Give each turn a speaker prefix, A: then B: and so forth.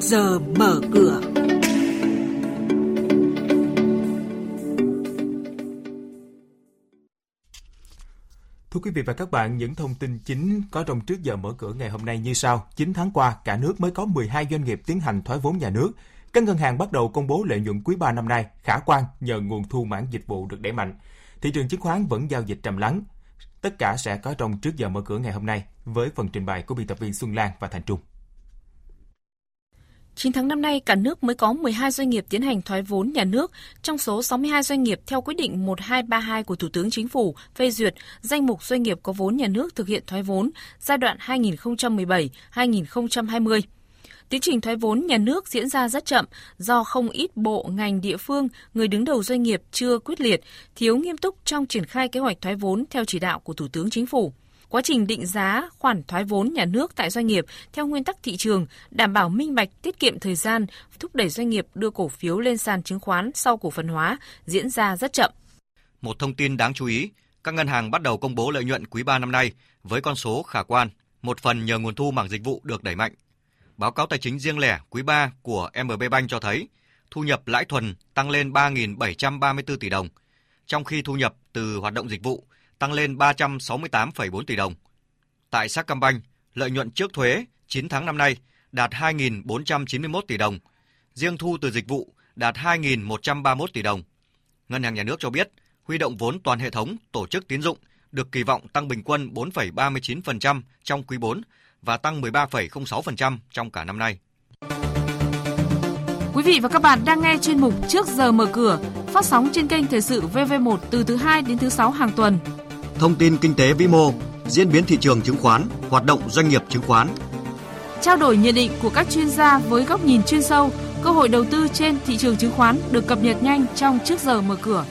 A: trước giờ mở cửa.
B: Thưa quý vị và các bạn, những thông tin chính có trong trước giờ mở cửa ngày hôm nay như sau. 9 tháng qua, cả nước mới có 12 doanh nghiệp tiến hành thoái vốn nhà nước. Các ngân hàng bắt đầu công bố lợi nhuận quý 3 năm nay khả quan nhờ nguồn thu mãn dịch vụ được đẩy mạnh. Thị trường chứng khoán vẫn giao dịch trầm lắng. Tất cả sẽ có trong trước giờ mở cửa ngày hôm nay với phần trình bày của biên tập viên Xuân Lan và Thành Trung.
C: 9 tháng năm nay, cả nước mới có 12 doanh nghiệp tiến hành thoái vốn nhà nước, trong số 62 doanh nghiệp theo quyết định 1232 của Thủ tướng Chính phủ phê duyệt danh mục doanh nghiệp có vốn nhà nước thực hiện thoái vốn giai đoạn 2017-2020. Tiến trình thoái vốn nhà nước diễn ra rất chậm do không ít bộ, ngành, địa phương, người đứng đầu doanh nghiệp chưa quyết liệt, thiếu nghiêm túc trong triển khai kế hoạch thoái vốn theo chỉ đạo của Thủ tướng Chính phủ. Quá trình định giá khoản thoái vốn nhà nước tại doanh nghiệp theo nguyên tắc thị trường, đảm bảo minh bạch, tiết kiệm thời gian, thúc đẩy doanh nghiệp đưa cổ phiếu lên sàn chứng khoán sau cổ phần hóa diễn ra rất chậm.
D: Một thông tin đáng chú ý, các ngân hàng bắt đầu công bố lợi nhuận quý 3 năm nay với con số khả quan, một phần nhờ nguồn thu mảng dịch vụ được đẩy mạnh. Báo cáo tài chính riêng lẻ quý 3 của MB Bank cho thấy, thu nhập lãi thuần tăng lên 3.734 tỷ đồng, trong khi thu nhập từ hoạt động dịch vụ tăng lên 368,4 tỷ đồng. Tại Sacombank, lợi nhuận trước thuế 9 tháng năm nay đạt 2.491 tỷ đồng, riêng thu từ dịch vụ đạt 2.131 tỷ đồng. Ngân hàng Nhà nước cho biết, huy động vốn toàn hệ thống tổ chức tín dụng được kỳ vọng tăng bình quân 4,39% trong quý 4 và tăng 13,06% trong cả năm nay.
C: Quý vị và các bạn đang nghe chuyên mục Trước giờ mở cửa, phát sóng trên kênh Thời sự VV1 từ thứ 2 đến thứ 6 hàng tuần.
D: Thông tin kinh tế vĩ mô, diễn biến thị trường chứng khoán, hoạt động doanh nghiệp chứng khoán.
C: Trao đổi nhận định của các chuyên gia với góc nhìn chuyên sâu, cơ hội đầu tư trên thị trường chứng khoán được cập nhật nhanh trong Trước giờ mở cửa.